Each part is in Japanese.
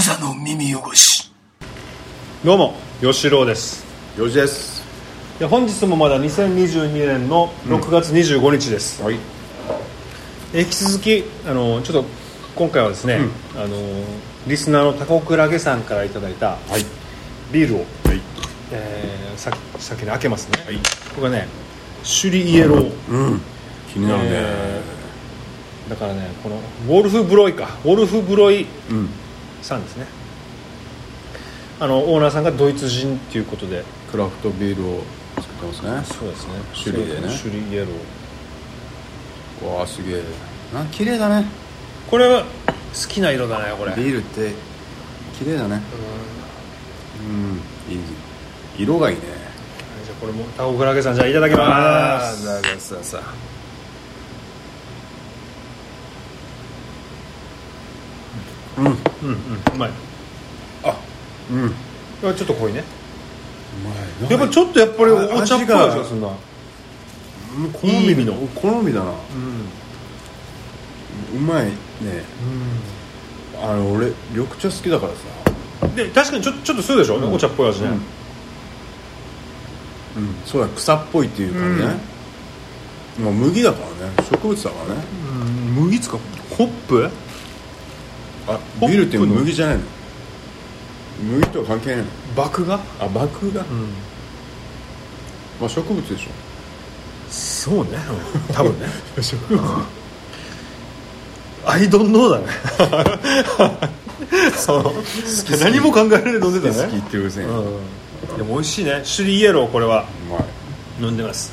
コザの耳汚し。どうも吉郎です。よしです。いや本日もまだ2022年の6月25日です、はい。え引き続きあのちょっと今回はですね、あのリスナーのタコクラゲさんからいただいたはい。ビールを、はい。えー、さ先に開けますね、これがねシュリイエロー、うん。気になるね、えーだからねこのウォルフブロイか。ウォルフブロイうんさんですね。あのオーナーさんがドイツ人っていうことで。クラフトビールを作ってますね。そうですね。シュリでね。シュリイエロー。わあすげえ。な綺麗だね。これは好きな色だねこれ。ビールって綺麗だね。うん。いい。色がいいね。じゃあこれもタコクラゲさんじゃあいただきます。だからささうん。ううんうん。うまい。あ。うん。ちょっと濃いね。まい。やっぱちょっとやっぱりあお茶っぽい味が。な。うん好いい意味の好みだな。うん。うまいね。あの俺緑茶好きだからさ。で確かにちょちょっとするでしょ、お茶っぽい味ね、うん、うん、そうだ草っぽいっていうかね、もう麦だからね。植物だからね。うん。麦つかホップ？あビールって麦じゃないの？麦とは関係ないの？麦芽？あ麦が、うん。まあ植物でしょ。そうね。多分ね。植物。アイドンノーだね。そう。何も考えられる飲んでたね。好きって言うぜ、ううん。でも美味しいね。シュリイエローこれは。まい。飲んでます。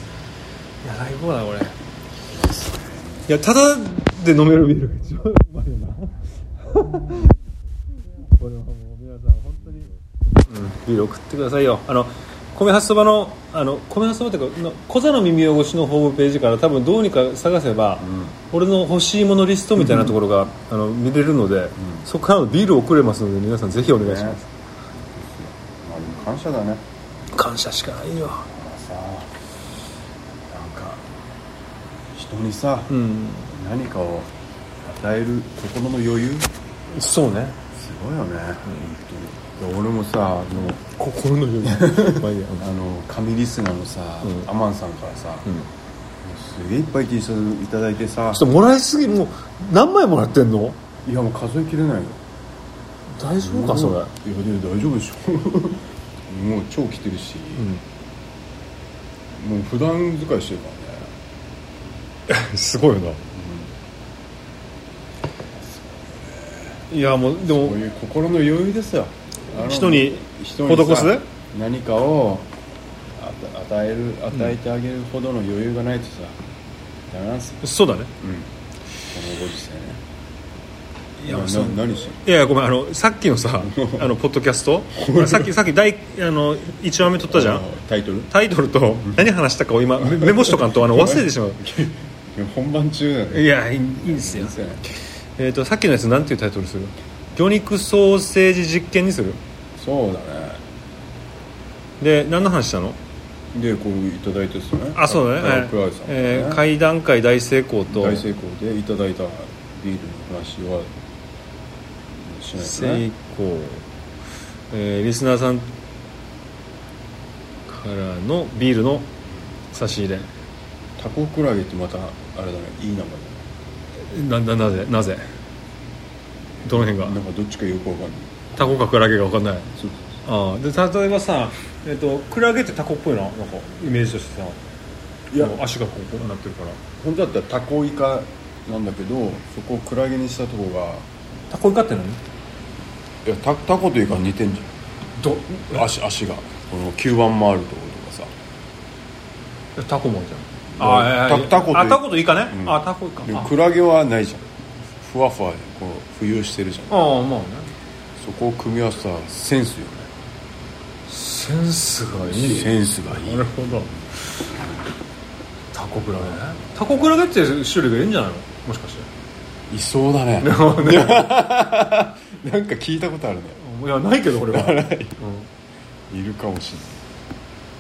いや最高だこれ。いやただで飲めるビールが一番うまいよなこれはもう皆さん本当に、ビールを食ってくださいよ。あの米発そばのあの米発そばっていうかの小座の耳汚しのホームページから多分どうにか探せば、俺の欲しいものリストみたいなところが、あの見れるので、そこからのビールを送れますので皆さんぜひお願いします、ね。まあでも感謝だね。感謝しかないよ。さなんか人にさ、うん。何かを与える心の余裕そうね。すごいよね、本当に俺もさあの心の余裕。まあの紙リスナーのさ、うん。アマンさんからさ、うん。すげえいっぱい T シャツいただいてさちょっともらいすぎもう何枚もらってんの？いやもう数えきれないよ。大丈夫かそれ？いやでも大丈夫でしょ。もう超着てるし、もう普段使いしてるからね。すごいよな、いやもうでもこういう心の余裕ですよ。あの人に人にさ施す？何かを与与える与えてあげるほどの余裕がないとさダメなんですよ、そうだね。うん、このご時世ね。いやなそう。何しいやごめんあのさっきのさ あのポッドキャスト？さっき さっき第あの1話目撮ったじゃん？タイトル？タイトルと何話したかを今メメモしとかんとあの忘れてしまう。本番中だよね。いやいいいいですよ。ですよねえっ、とさっきのやつなんていうタイトルする？魚肉ソーセージ実験にする？そうだね。で何の話したの？でこういただいてですね。あそうだね。ね。えー会談会大成功と。大成功でいただいたビールの話はしないです成ね功、えーリスナーさんからのビールの差し入れ。タコクラゲってまたあれだね。いい名前なななぜなぜ？どの辺が？なんかどっちかよくわかんない。タコかクラゲが分かんない。そうああで例えばさ、えっとクラゲってタコっぽいななんかイメージとしてさ。いや。足がこうこうなってるから。本当だったらタコイカなんだけどそこをクラゲにしたとこが。タコイカって何？いやタタコというか似てんじどゃん。足足が。この吸盤回るところとかさ。タコもじゃんああタタコとあタコとイカね、うん。あタコイカ。あでもクラゲはないじゃん。ふわふわでこう浮遊してるじゃん。ああまあね。そこを組み合わせたセンスよね。センスがいい。センスがいい。なるほど。タコクラゲ？ねタコクラゲって種類がいるんじゃないの？もしかして。いそうだね。ね。なんか聞いたことあるね。いやないけどこれは、い。るかもし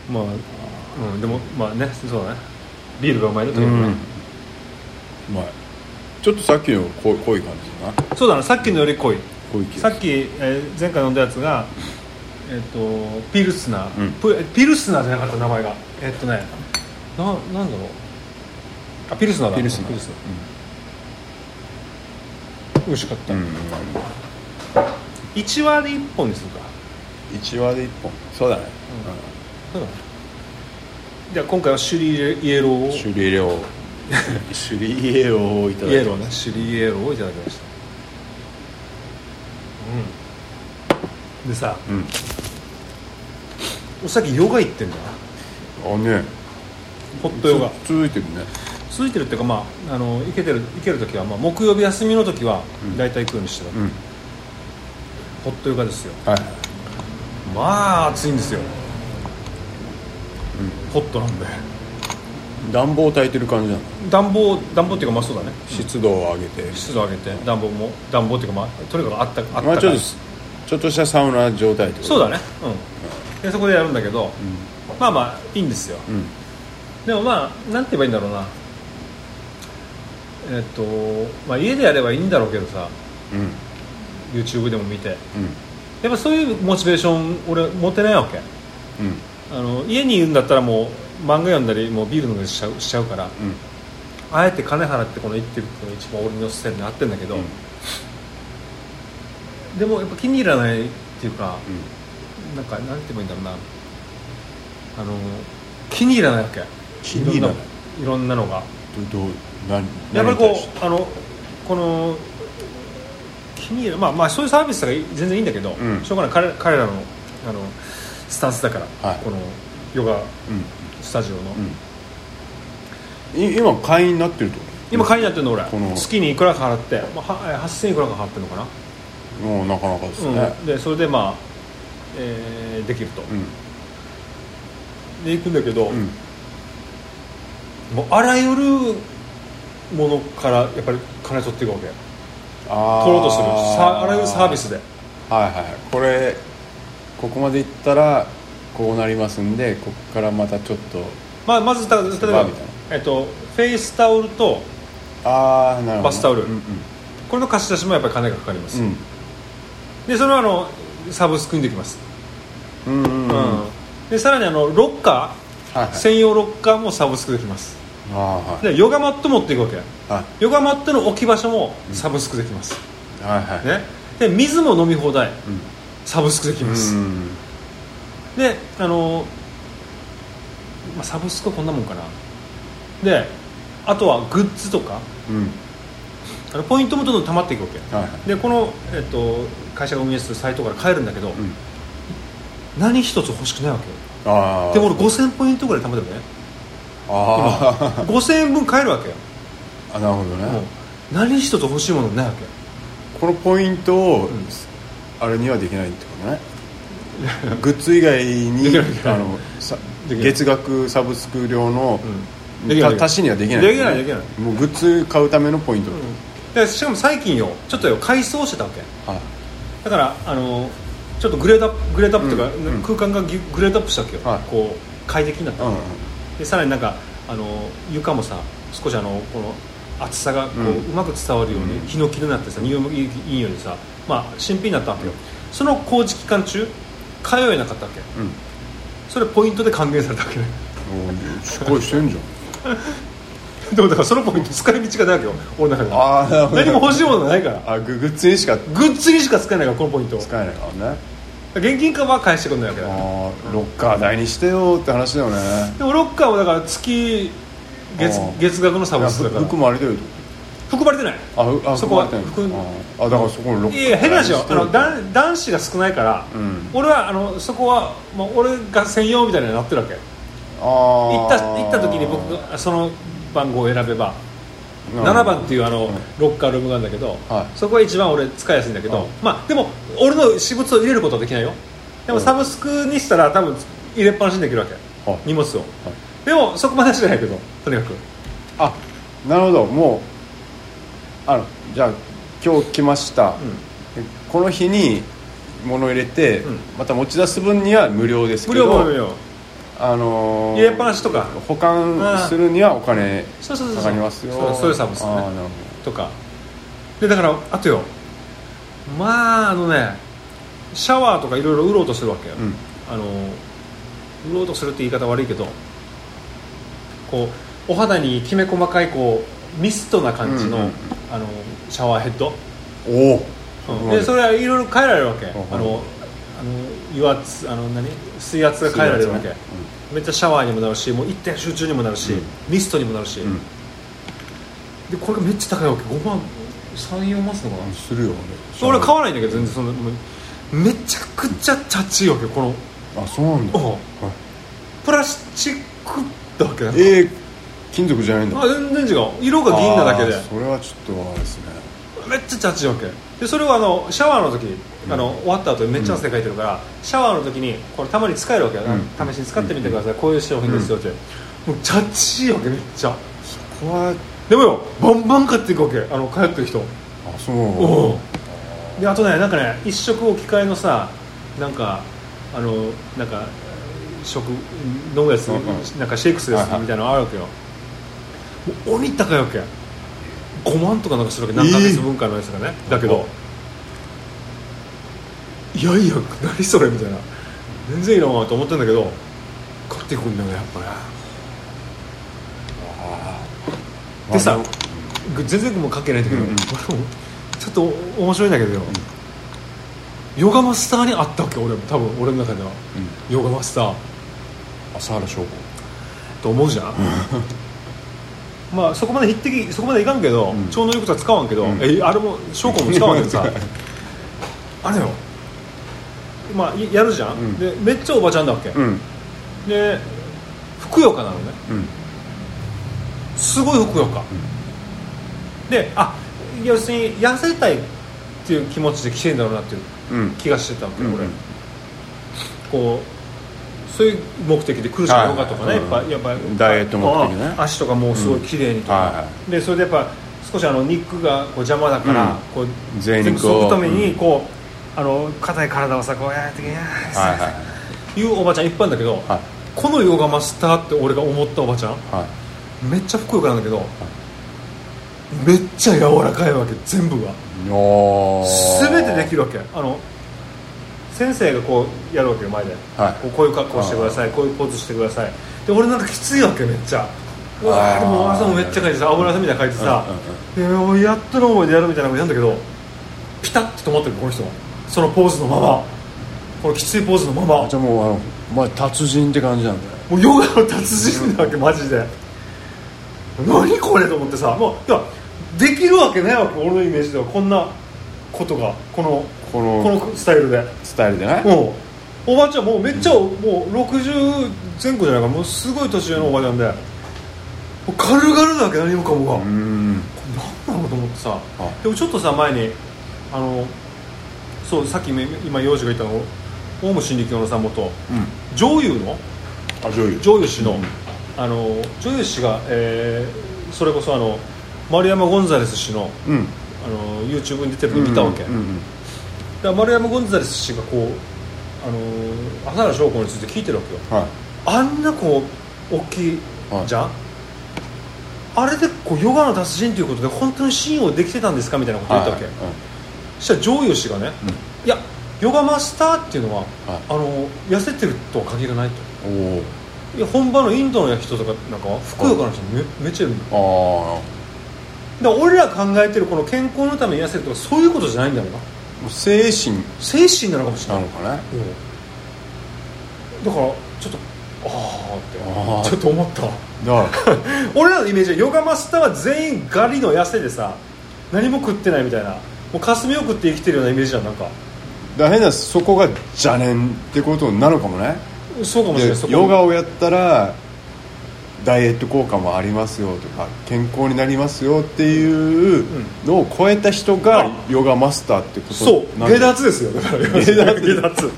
うん、まあ、うん、でもまあねそうだねビールがうまいだとうまい。ちょっとさっきの濃い濃い感じだな。そうだなさっきのより濃い。小池さっき、えー前回飲んだやつが、えっとピルスナー、うん。プピルスナーじゃなかった名前が。えっとねななんだろう。あピルスナーだ。ピルスナー。ピルスナー美味しかった、うん、うん、1割1本にするか。1話で1本。そうだね、そうだねじゃあ今回はシュリーイエローを。うん、シュリエロ シュリエロをいただイエローね。シュリーイエローをいただきました。うん。でさうん。おさっきヨガ行ってんだ。よあね。ホットヨガ。つ続いてるね。続いてるっていうかまああの行けてる行ける時は、まあ、木曜日休みの時はうん。大体行くようにしてた、うん。ホットヨガですよ。はい。まあ暑いんですよ、ホットなんで。暖房焚いてる感じなの？暖房暖房っていうかまあそうだね。湿度を上げて、湿度上げて暖房も暖房っていうかまあとにかくあったあったかい。まあちょっとちょっとしたサウナ状態ってこと？そうだね。うん。でそこでやるんだけど、まあまあいいんですよ。うん。でもまあなんて言えばいいんだろうな。えっとまあ家でやればいいんだろうけどさ。うん。YouTube でも見て。うん。やっぱそういうモチベーション俺持ってないわけ。うんあの家にいるんだったらもう漫画読んだりもうビール飲んだりしちゃうしちゃうからうん。あえて金払ってこの行ってるっていうのが一番俺のスタイルに合ってるんだけど、でもやっぱ気に入らないっていうかなんかなんて言えばいいんだろうな。あの気に入らないわけ。気に入らない。いろんなのが。うんどどう何やっぱりこうあのこの気に入るまあまあそういうサービスが全然いいんだけど、うん。しょうがない。彼彼らのあのスタンスだから、はい。このヨガうん。スタジオの、うん。い今会員になってると？今会員やってるの俺。月にいくらか払って、まあ、はえー8000いくらか払ってるのかな、もうなかなかですね。うん、でそれでまあ、えーできると、うん。で行くんだけど、うん。もうあらゆるものからやっぱり金取っていくわけ。取ろうとする。さあらゆるサービスで。はいはい。これここまでいったらこうなりますんでここからまたちょっとまあ、まずた例えばえっと、フェイスタオルとああなるほど。バスタオル。うんこれの貸し出しもやっぱり金がかかります、うん。でそれはあのサブスクにできます、うんうんうん。うん。でさらにあのロッカはいはい。ー専用ロッカーもサブスクできます。はい。でヨガマット持っていくわけ。はい。ヨガマットの置き場所もサブスクできます、はいはい。ね、で水も飲み放題。うんサブスクできます、うん。であの、まあ、サブスクはこんなもんかな。であとはグッズとか。うん。あのポイントもどんどん溜まっていくわけ、はいはい。でこの、えっと、会社が運営するサイトから買えるんだけど、うん。何一つ欲しくないわけでも俺5000ポイントぐらい貯めてるね。あ5000円分買えるわけよ。ーあなるほどね。何一つ欲しいものないわけ。このポイントをんあれにはできないってことね。グッズ以外にあのさ月額サブスク料のうん。た足しにはできない。できないできない。もうグッズ買うためのポイントでしかも最近よ。ちょっとよ改装してたわけ。はいだからあのちょっとグレードアップグレードアップというか、うんうん。空間がグレードアップしたわけよ、はいこう快適になった。わけ、うん。でさらになんかあの床もさ少しあのこの厚さがこう,、ううんまく伝わるように、うん。ヒノキになってさ匂いもいいようにさ、まあ、新品になったわけよ、その工事期間中通えなかったわけ。うん。それポイントで還元されたわけね。っかりしてんじ でもだからそのポイント使い道がないわけよ。俺の中でゃんああなるほど。何も欲しいものがないから。あググッズにしか。グッズにしか使えないからこのポイント。使えないからね。現金化は返してくんないわけだああロッカー代にしてよって話だよね。でもロッカーはだから月月あー。月額のサブスクだから。服もあれだよ含まれてない。あふあそこは含ああだからそこのロッカーいやいや変な話よ。あの男男子が少ないから、うん。俺はあのそこはもう俺が専用みたいになってるわけ。あ行あった行った時に僕がその番号を選べばなるほど7番っていうあのうん。ロッカールームがあるんだけど、はい。そこが一番俺使いやすいんだけど、はいまあでも俺の私物を入れることはできないよ。でもうん。サブスクにしたら多分入れっぱなしにできるわけ、はい。荷物を、でもそこまではしないけどとにかく。あなるほど。もうあのじゃあ今日来ました、でこの日に物を入れて、うん。また持ち出す分には無料です無けど料無料。あのー入れっぱなしとか。保管するにはお金かかりますよ。そういうサービスね。とか。でだからあとよ。まああのねシャワーとかいろいろ売ろうとするわけよ、うん。あの売ろうとするって言い方悪いけどこうお肌にきめ細かいこうミストな感じの,、うんうんあのシャワーヘッド、おお。うん。でそれはいろいろ変えられるわけ、んあのあの油圧あの何？水圧が変えられるわけ、めっちゃシャワーにもなるしもう一点集中にもなるし、うん。ミストにもなるし、うん。でこれがめっちゃ高いわけ。5万34万するのかな、するよね。俺買わないんだけど全然そんなもうめちゃくちゃチャチいわけこの。あそうなんだ、プラスチックだわけだえー、金属じゃないんだ。あ全然違う。色が銀なだけで。それはちょっとあれですね。めっちゃチャチいわけでそれはあのシャワーの時あの終わった後にめっちゃ汗かいてるから、シャワーの時にこれたまに使えるわけよ、うん。試しに使ってみてください、こういう商品ですよって、もうチャチいわけめっちゃ。ここは。でもよバンバン買っていくわけ。あの通ってる人。あそう。おう。であとねなんかね一食置き換えのさなんかあのなんか食飲むやつ、うんうん。なんかシェイクするやつはいはい。みたいなのあるわけよ、もう鬼高いわけ5万とかなんかするわけ。何ヶ月分かのやつがね、だけど。いやいや何それみたいな。全然いいなと思ってんだけど。買っていくんだよやっぱね。でさまあ全然もう関係ないんだけど、うんうん。ちょっと面白いんだけどよ、ヨガマスターにあったわけ俺も。多分俺の中では、ヨガマスター。朝原翔吾と思うじゃん、まあそこまで匹敵そこまでいかんけど、ん。超能力とは使わんけど、うん。えあれも証拠も使わんけどさ。あれよ。まあいやるじゃん、うん。でめっちゃおばちゃんだわけ、うん。でふくよかなのね。うん。すごいふくよか、であ要するに痩せたいっていう気持ちで来てんだろうなっていううん。気がしてたわけ、うん。俺。こうそういう目的で来るじゃんヨガとかね、はい。やっぱやっぱダイエット目的ね。あ足とかもうすごい綺麗にとか、はいはでそれでやっぱ少しあの肉がこう邪魔だから、うん。こう贅肉を。そぐためにこう、あの硬い体をさこうやってやーはいはい。いうおばちゃんいっぱいんだけど、はい。このヨガマスターって俺が思ったおばちゃんはい。めっちゃふくよかなんだけど、めっちゃ柔らかいわけ全部が。全てできるわけ。あの先生がこうやるわけよ前で、はい。こういう格好してくださいこういうポーズしてください。で俺なんかきついわけめっちゃ。うわーでも朝もめっちゃかいてさ油汗みたいなのかいてさ、でもうやっとの思いでやるみたいなことやるんだけどピタッと止まってるこの人はそのポーズのまま。このきついポーズのまま。あじゃあもうあの、まあ、達人って感じなんだよ。もうヨガの達人なわけマジで。何これと思ってさもういやできるわけないわけ俺のイメージでは。こんなことがこのこのこのスタイルで。スタイルでね。もうおばちゃんもうめっちゃ、もう60前後じゃないか。もうすごい年上のおばちゃんで。軽々なわけ何もかもが、うーん。何なのと思ってさ。あ。でもちょっとさ前にあのそうさっき今今幼児が言ったの。オウム真理教のさ元うん。女優の？あ女優。女優氏の,、うん。あの女優氏が、えーそれこそあの丸山ゴンザレス氏のうん。あの YouTube に出てるの見たわけ、うんうんだから丸山ゴンザレス氏がこうあの朝原翔子について聞いてるわけよ。はい。あんなこう大きいはいじゃん、あれでこうヨガの達人ということで本当に信用できてたんですかみたいなこと言ったわけ、はいそしたら上がね、いやヨガマスターっていうのは、はい。あの痩せてるとは限らないと。いや本場のインドの人とかなんかはふくよかな人めめっちゃいるの。おあだ俺ら考えてるこの健康のために痩せるとかそういうことじゃないんだろうな精神。精神なのかもしれな、ないのかね。うん。だからちょっとあああーって。ちょっと思った。だから。俺らのイメージはヨガマスターは全員ガリの痩せでさ何も食ってないみたいな。もう霞を食って生きてるようなイメージじゃんなんかだ変なそこが邪念ってことなのかもね。そうかもしれでないそこヨガをやったらダイエット効果もありますよとか健康になりますよっていうのを超えた人があヨガマスターってことそう。下脱ですよ。だから下脱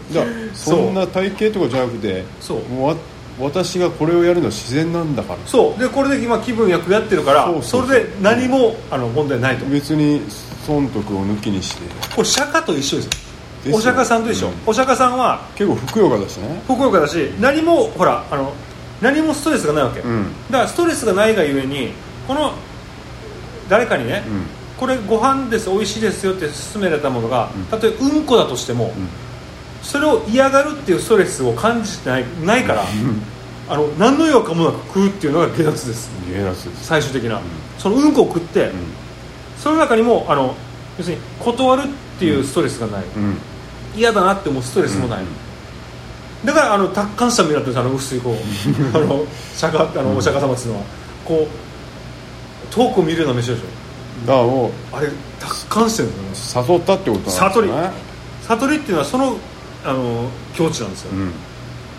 そんな体型とかじゃなくてそう。もうわ私がこれをやるのは自然なんだから。そう。でこれで今気分よくやってるからそうそうそれで何もあの問題ないと。別に損得を抜きにして。これ釈迦と一緒ですお釈迦さんと一緒、うん。お釈迦さんは結構ふくよかだしね。ふくよかだし何もほらあの何もストレスがないわけ、うん。だからストレスがないがゆえにこの誰かにね、うん。これご飯です美味しいですよって勧められたものが、たとえうんこだとしても、それを嫌がるっていうストレスを感じてないないから、あの何の違和感もなく食うっていうのが下脱です。最終的な、そのうんこを食って、その中にもあの要するに断るっていうストレスがない、うん。嫌だなって思うストレスもない、だからあの達観した目になってるんですあの薄いこうあの釈迦あのお釈迦様っていうのはこう遠くを見るような飯でしだからもう。ょあれ達観してるんですよね誘ったってことなんですよ悟り。ね悟りっていうのはそのあの境地なんですよ、うん。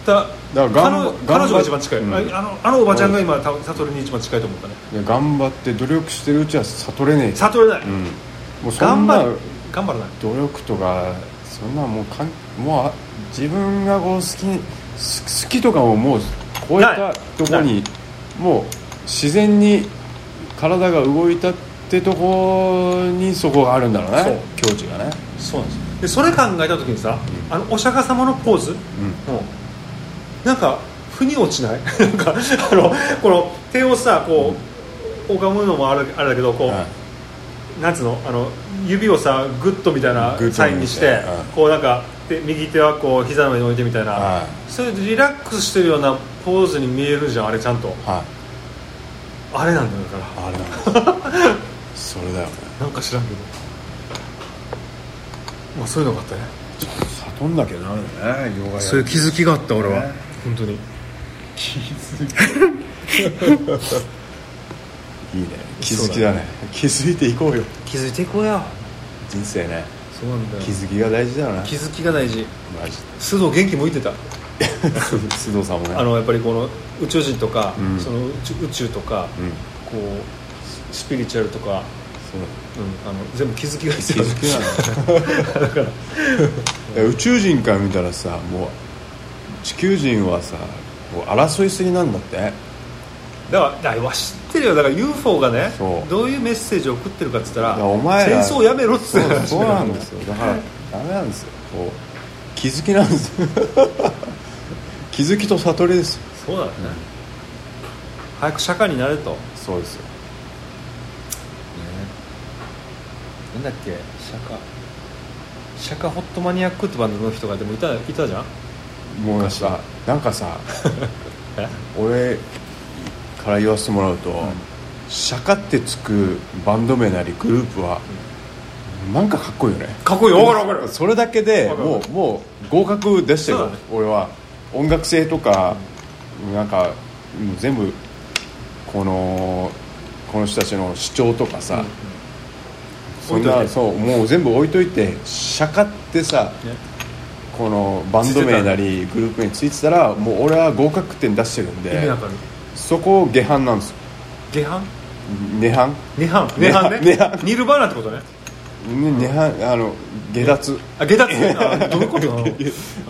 だだから彼女彼女が一番近い、うん。ああのあのおばちゃんが今悟りに一番近いと思ったね。いや頑張って努力してるうちは悟れねえ。悟れない、うん。もうそんな頑張る。頑張らな。い努力とかそんなもうかんもうあ自分がこう好き好きとかももう超えたとこにもう自然に体が動いたってとこにそこがあるんだろうね。境地がね。そうなんです。よでそれ考えた時にさ、あのお釈迦様のポーズ、うん。もうなんか腑に落ちない？なんかあのこの手をさこう拝むのもあるあれだけどこう、はい。なんつうの？あの指をさグッとみたいなサインにして、うん。こうなんかで右手はこう膝の上に置いてみたいな、はそれでリラックスしてるようなポーズに見えるじゃんあれちゃんと。はい。あれなんだから。あれなんですそれだよね。なんか知らんけど。まあそういうのがあったね。悟んなきゃなるねヨガやそういう気づきがあった俺は、ね。本当に。いいね。気づきだね。気づいていこうよ。気づいていこうよ。人生ねそうなんだよ。気づきが大事だよな。気づきが大事。マジ須藤元気も言ってた。で 須藤さんもね。あのやっぱりこの宇宙人とか、うん。その宇宙とか、うん。こうスピリチュアルとか、そう。うん、あの全部気づきが必気要づきなの だから。宇宙人から見たらさもう地球人はさこう争いすぎなんだってだからだからわ知ってるよ。だから UFO がねどういうメッセージを送ってるかっつったらお前ら戦争やめろっつってそうそうなんですよ。だからダメなんですよ。こう気づきなんです。よ 気づきと悟りですよ。そうだね、早く釈迦になれと、ね、そうですよ。なんだっけ釈迦。釈迦ホットマニアックってバンドの人がでもいたいたじゃん？もうさなんかさ え？俺から言わせてもらうと、釈迦ってつくバンド名なりグループは、なんかかっこいいよね。かっこいいよ。分かる分かる。それだけでもうもう合格でしたよ、ね。俺は音楽性とか、なんかもう全部このこの人たちの主張とかさ、そん置いといて。なそうもう全部置いといて釈迦ってさね。このバンド名なりグループについてたらもう俺は合格点出してるんで意味わかるそこ下半なんです。よ下半？涅槃涅槃涅槃ね。涅槃ニルバーナってことね。ね涅槃あの下脱。あ下脱？どういうこと？なの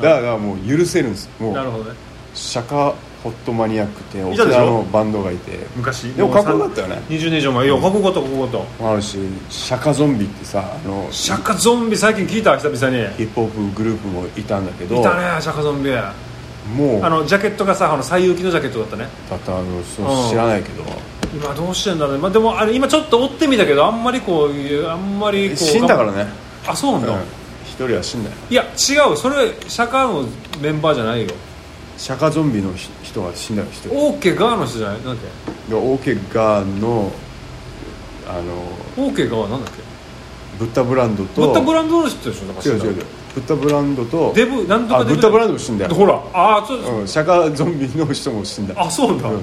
だからもう許せるんです。もう。なるほどね。釈迦ホットマニアックって沖縄のバンドがいて。昔。でもかっこよかったよね。20年以上前。いやかっこよかったかっこよかった。あるし釈迦ゾンビってさあの釈迦ゾンビ最近聞いた久々に。ヒップホップグループもいたんだけど。いたね釈迦ゾンビ。あもう。のジャケットがさあの西遊記のジャケットだったね。だったあのそううん知らないけど。今どうしてんだろうね、まあ、でもあれ今ちょっと追ってみたけどあんまりこういうあんまりこう死んだからね。あそうなんだ、うん。一人は死んだよ。いや違う。それ釈迦のメンバーじゃないよ。釈迦ゾンビのひ人が死んだよ一人。オーケーガーの人じゃない？なんだっでオーケガーのあのけオーケーガーはなんだっけ？ブッダブランドとブッダブランドの人でしょ？だから違う違う違うブッダブランドとデブなんとかデブあブッダブランドも死んだ。よほらああそう、うん、釈迦ゾンビの人も死んだ。あそうだ、うん。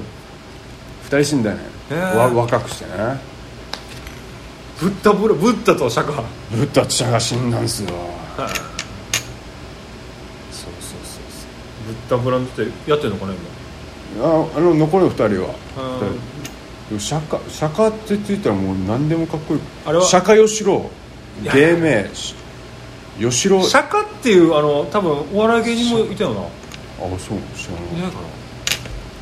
二人死んだよね。へー。わ若くしてね。ブッダブラブッダと釈迦。ブッダと釈迦死んだんすよ。はい。そうそうそうブッダブランドってやってるのかなそうああの残りの二人は。今でも釈迦釈迦ってついたらもう何でもかっこいい。あれは？釈迦吉郎芸名。し吉郎。あ釈迦っていうあの多分お笑い芸人もいたよな。そう知らない。いないかな。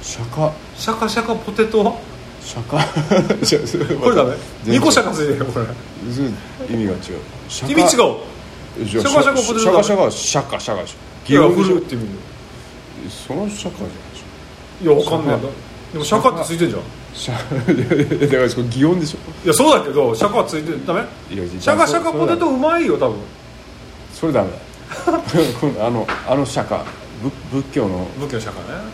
釈迦。釈迦釈迦ポテトは釈迦。じゃあそれこれダメ？全然2個釈迦ついてるよこれ。ず意味が違う。釈意味違う？じゃあ釈迦釈迦ポテト釈迦釈迦釈迦釈迦。いや祇園フルって意味その釈迦じゃないでしいやわかんない。でも釈迦ってついてんじゃん。シャ だからこれ擬音でしょ。いやそうだけど釈迦はついてるダメ？いや釈迦釈迦ポテトうまいよ多分それダメだ。あのあの釈迦仏仏教の。仏教の釈迦ね。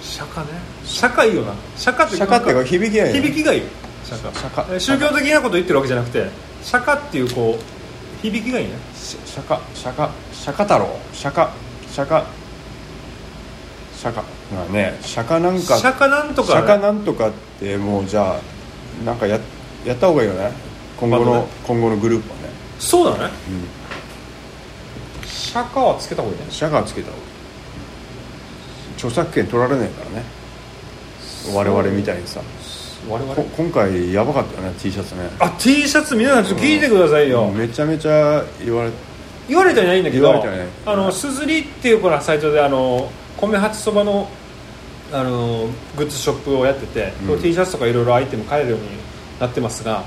釈迦ね。釈迦いいよな。釈迦って釈迦って響きがいいね。響きがいい。釈迦。釈迦。え宗教的なこと言ってるわけじゃなくて釈迦っていうこう響きがいいね。し釈迦釈迦釈迦太郎。釈迦釈迦釈迦。まあね釈迦なんか釈迦なんとか、ね、釈迦なんとかってもうじゃあなんかややった方がいいよね。今後の、ね。今後のグループそうだね。うん、釈迦はつけた方がいいね。釈迦つけた方がいい。著作権取られないからね。我々みたいにさ。我々？こ今回やばかったよね T シャツね。あ T シャツ皆さんちょっと聞いてくださいよ、めちゃめちゃ言われ言われたりないんだけど言われたりない。あのすずりっていうこのサイトであの米八そばのあのグッズショップをやってて、うん。T シャツとかいろいろアイテム買えるようになってますが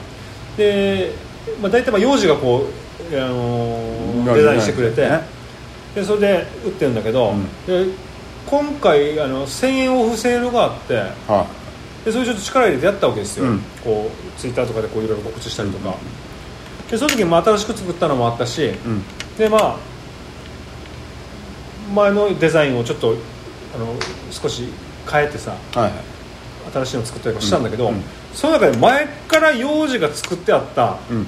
で、まあ、大体まあ幼児がこう、あのデザインしてくれて、ね。でそれで売ってるんだけど、うん。で今回あの1000円オフセールがあってはでそれちょっと力入れてやったわけですよ、うん。こうツイッターとかでこういろいろ告知したりとか、でその時にまあ新しく作ったのもあったし、でまあ前のデザインをちょっとあの少し変えてさはいはい新しいの作ったりとかしたんだけど、うん。うん。その中で前から幼児が作ってあった、うん。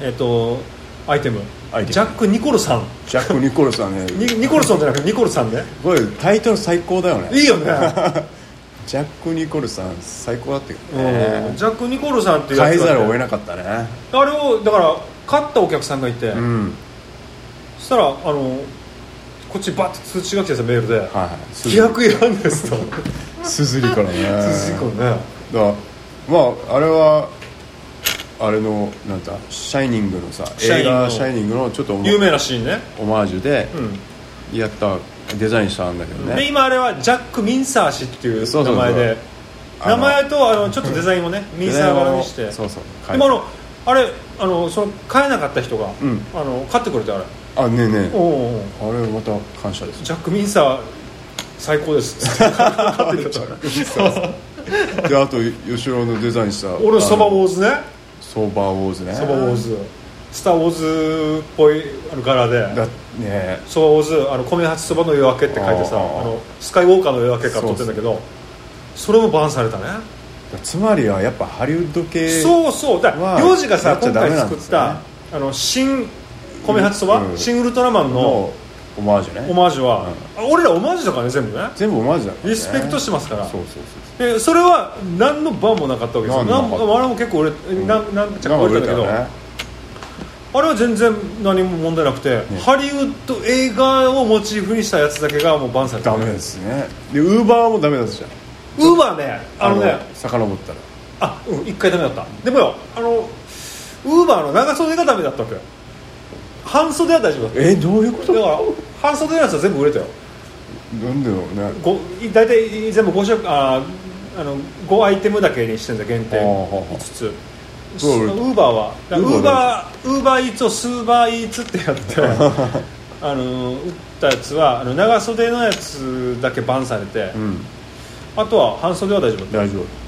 えっとアイテム。アイテム。ジャック・ニコルさんジャック・ニコルさんね。ニ ニコルソンじゃなくてニコルさんね。これタイトル最高だよね。いいよね、ジャック・ニコルさん最高だったよう。ん。ねジャック・ニコルさんっていうやつ変えざるを得なかったね。あれをだから買ったお客さんがいて、うん。そしたらあのこっちバッて通知が来てさメールで。はいはい「規約違反です」と。すずりからね。通知来るね。だからまああれはあれのなんだ「シャイニング」のさ映シャイニングの。画「シャイニング」のちょっと有名なシーンね、オマージュでうん。やったデザインしたんだけどでね今あれはジャック・ミンサー氏っていう名前で。名前とあのちょっとデザインをねミンサー柄にして。そうそう。でもあのあれあのその買えなかった人が、うん。あの買ってくれてあれあねえねおうおうおう。えあれまた感謝です。ジャック・ミンサー最高です。って買っであと吉郎のデザインした俺のそばウォーーズね。ソバウォーズね。そばウォーズ。スター・ウォーズっぽいあの柄で。だねそばウォーズあの米八そばの夜明けって書いてさあのスカイウォーカーの夜明けから撮ってるんだけどそれもバンされたね。つまりはやっぱハリウッド系そうそう。だは幼児がさ今回作った、ねあの新米八そば、うん。新ウルトラマンののオマージュね。オマージュは、あ俺らオマージュだからね全部ね。全部オマージュだからね。リスペクトしてますから。そうそうそうでそれは何の番もなかったわけですよ。何も結構売れ、なんなんちゃか売れたけど、ね。あれは全然何も問題なくて、ハリウッド映画をモチーフにしたやつだけがもうバンされた。ダメですね。でウーバーもダメだったじゃん。ウーバーねあのね遡ったら。あうん一回ダメだった。でもよあのウーバーの長袖がダメだったわけよ半袖は大丈夫だった。えどういうこと？だから半袖のやつは全部売れたよ。なんでだろうね。ご大体全部5色ああの5アイテムだけにしてるんだ限定。はあはあ5つ。ウーバーは。ウーバーウーバーイーツをスーバーイーツってやって あの売ったやつはあの長袖のやつだけバンされて、うん。あとは半袖は大丈夫だった。大丈夫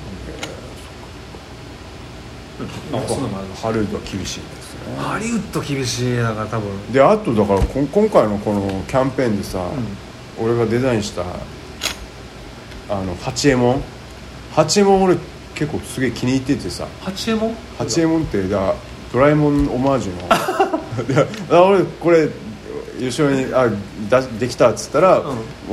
ハリウッドは厳しいですね。ハリウッド厳しいだから多分。であとだからこん今回のこのキャンペーンでさ、俺がデザインしたあの八右衛門八右衛門俺結構すげえ気に入っててさ。八右衛門八右衛門ってだドラえもんオマージュの。俺これ吉尾にあだできたっつったら、う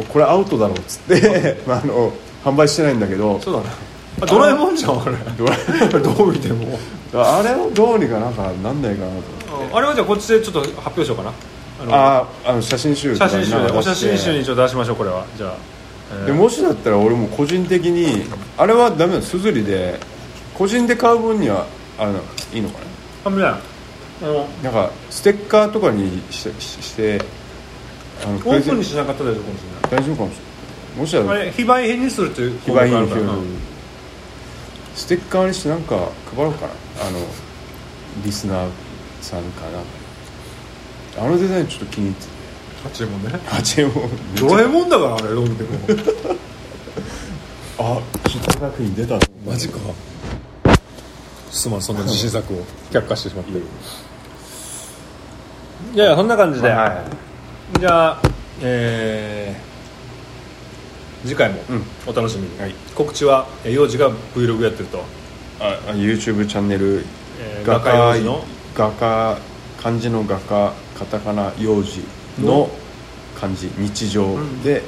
これアウトだろうっつって、まあ、あの販売してないんだけど。そうだねあドラえもんじゃんあれ。ドラえどう見ても。あれをどうにかなんかなんないかなと思って。あれはじゃあこっちでちょっと発表しようかな。あのあああの写真集写真集でお写真集にちょっと出しましょうこれは。じゃあ、えー。でもしだったら俺も個人的にあれはダメだすずりで個人で買う分にはあのいいのかあのねあのななんかステッカーとかにしてししてあのプオープンにしなかったら大丈夫かもしれない。大丈夫かもしれない。もしあれ非売品にするという非売品項目あるステッカーにしてなんか配ろうかな。あのリスナーさんかなあのデザインちょっと気に入ってて。八右衛門ね。八右衛門ドラえもんだからあれどう見ても。あ北学に出たマジか。すまんそんな自信作を。却下してしまって。いやいやそんな感じで、はい。じゃあえー次回もうん。お楽しみに、はい。告知はえー幼児が Vlog やってると、ああ YouTube チャンネル。えー画画家の？画家漢字の画家カタカナ幼児の漢字日常で、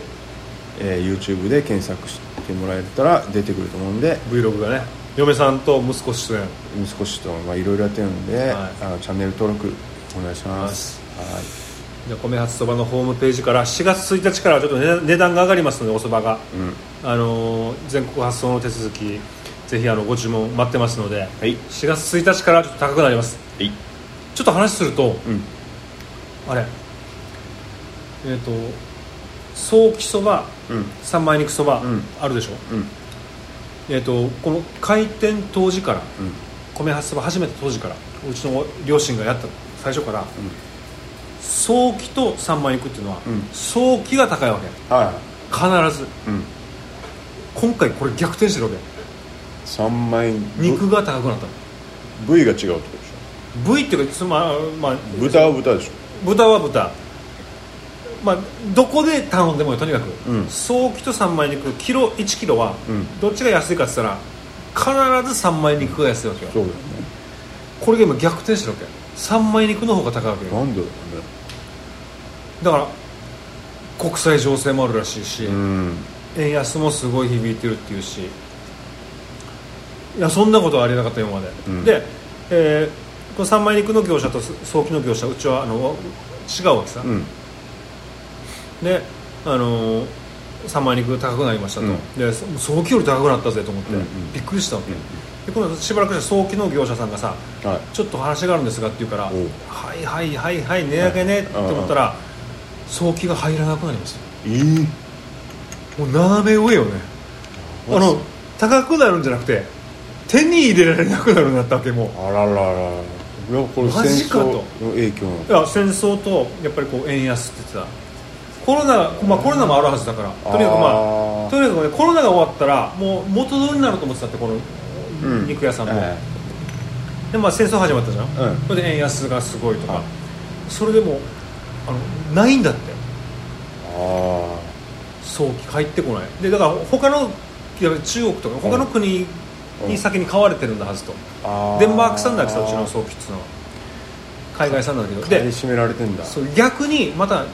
えー YouTube で検索してもらえたら出てくると思うんで。Vlog がね。嫁さんと息子出演。息子氏とまあいろいろやってるんで、はい。あのチャンネル登録お願いします。はい米初そばのホームページから4月1日からちょっと値値段が上がりますのでおそばが、うん。あのー全国発送の手続きぜひあのご注文待ってますので、はい。4月1日からちょっと高くなります。はい。ちょっと話するとうん。あれ。えっ、とソーキそばうん。三枚肉そば、うん。あるでしょ？うん。えっ、とこの開店当時からうん。米初そば始めた当時からうちの両親がやった最初から、早期と三枚肉っていうのは、うん。早期が高いわけ。は必ず。いうん。今回これ逆転してるわけ。三枚肉が高くなったの。部位が違うってことでし部位っていうかつまあ、まあ、ょ豚は豚でしょ。豚は豚。まあどこで頼んでもいいとにかく、うん。早期と三枚肉キロ1キロは、うん。どっちが安いかって言ったら必ず三枚肉が安いわけよ。そうだよね。これが今逆転してるわけ。三枚肉の方が高いわけよ。なんでだから国際情勢もあるらしいし、うん。円安もすごい響いてるっていうしいやそんなことはありえなかった今まで、うん。で、えーこの三枚肉の業者と早期の業者うちはあの違うわけさ、うん。であのー三枚肉高くなりましたと、うん。でそ早期より高くなったぜと思って、うんうん。びっくりしたわけ、でこのしばらくして早期の業者さんがさはい。ちょっと話があるんですがって言うからはいはいはいはい値上げねって思ったら早期が入らなくなりましたええもう斜め上よね。あの高くなるんじゃなくて手に入れられなくなるようになったわけもあらららら。いやこれマ戦争ジかと。の影響いや戦争とやっぱりこう円安って言ってた。コロナ、まあ、コロナもあるはずだから。とにかくまああー。とにかくねコロナが終わったらもう元通りになると思ってたってこのうん。肉屋さんも、えでまあ戦争始まったじゃん、うん。それで円安がすごいとか、はい。それでもあのないんだって。あ早期帰ってこない。でだから他のいや中国とか他の国に先に買われてるんだはずと、あデンマーク産だけどさうちの早期っていうの。は海外産なんだけど。で買い占められてんだ。そう逆にまた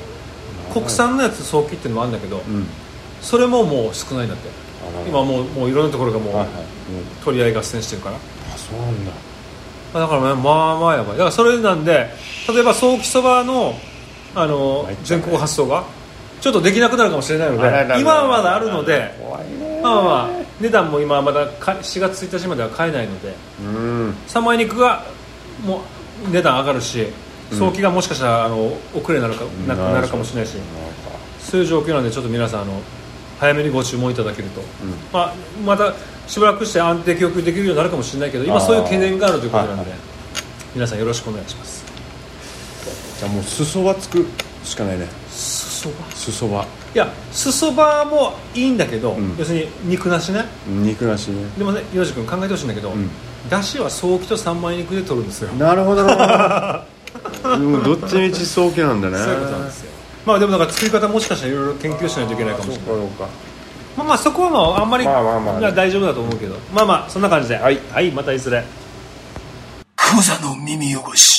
国産のやつ早期っていうのもあるんだけど、うん。それももう少ないんだって。今もうもういろんなところがもうはいはい。うん。取り合い合戦してるから、あそうなんだ。まあだからねまあまあやばい。だからそれなんで例えば早期そばのあの全国発送が。ちょっとできなくなるかもしれないので今はまだあるのでまあまあまあ値段も今はまだか4月1日までは買えないのでうん三枚肉がもう値段上がるし早期がもしかしたらあの遅れになるかなくなるかもしれないしそういう状況なんでちょっと皆さんあの早めにご注文いただけると、まあ、またしばらくして安定供給できるようになるかもしれないけど今そういう懸念があるということなんで、皆さんよろしくお願いしますじゃあもう裾はつくしかないね。すそば裾は。いやすそばもいいんだけど、うん。要するに肉なしね。肉なしね。でもね洋二君考えてほしいんだけど、ん。だしは早期と三枚肉で取るんですよ、なるほど。なうんどっちみち早期なんだね。そういうことなんですよ。まあでもだから作り方もしかしたらいろいろ研究しないといけないかもしれない。そうかそうか。まあまあそこはまああんまり、まあまあまあいや大丈夫だと思うけど。まあまあそんな感じで。はい、はい、またいずれ。クザの耳汚し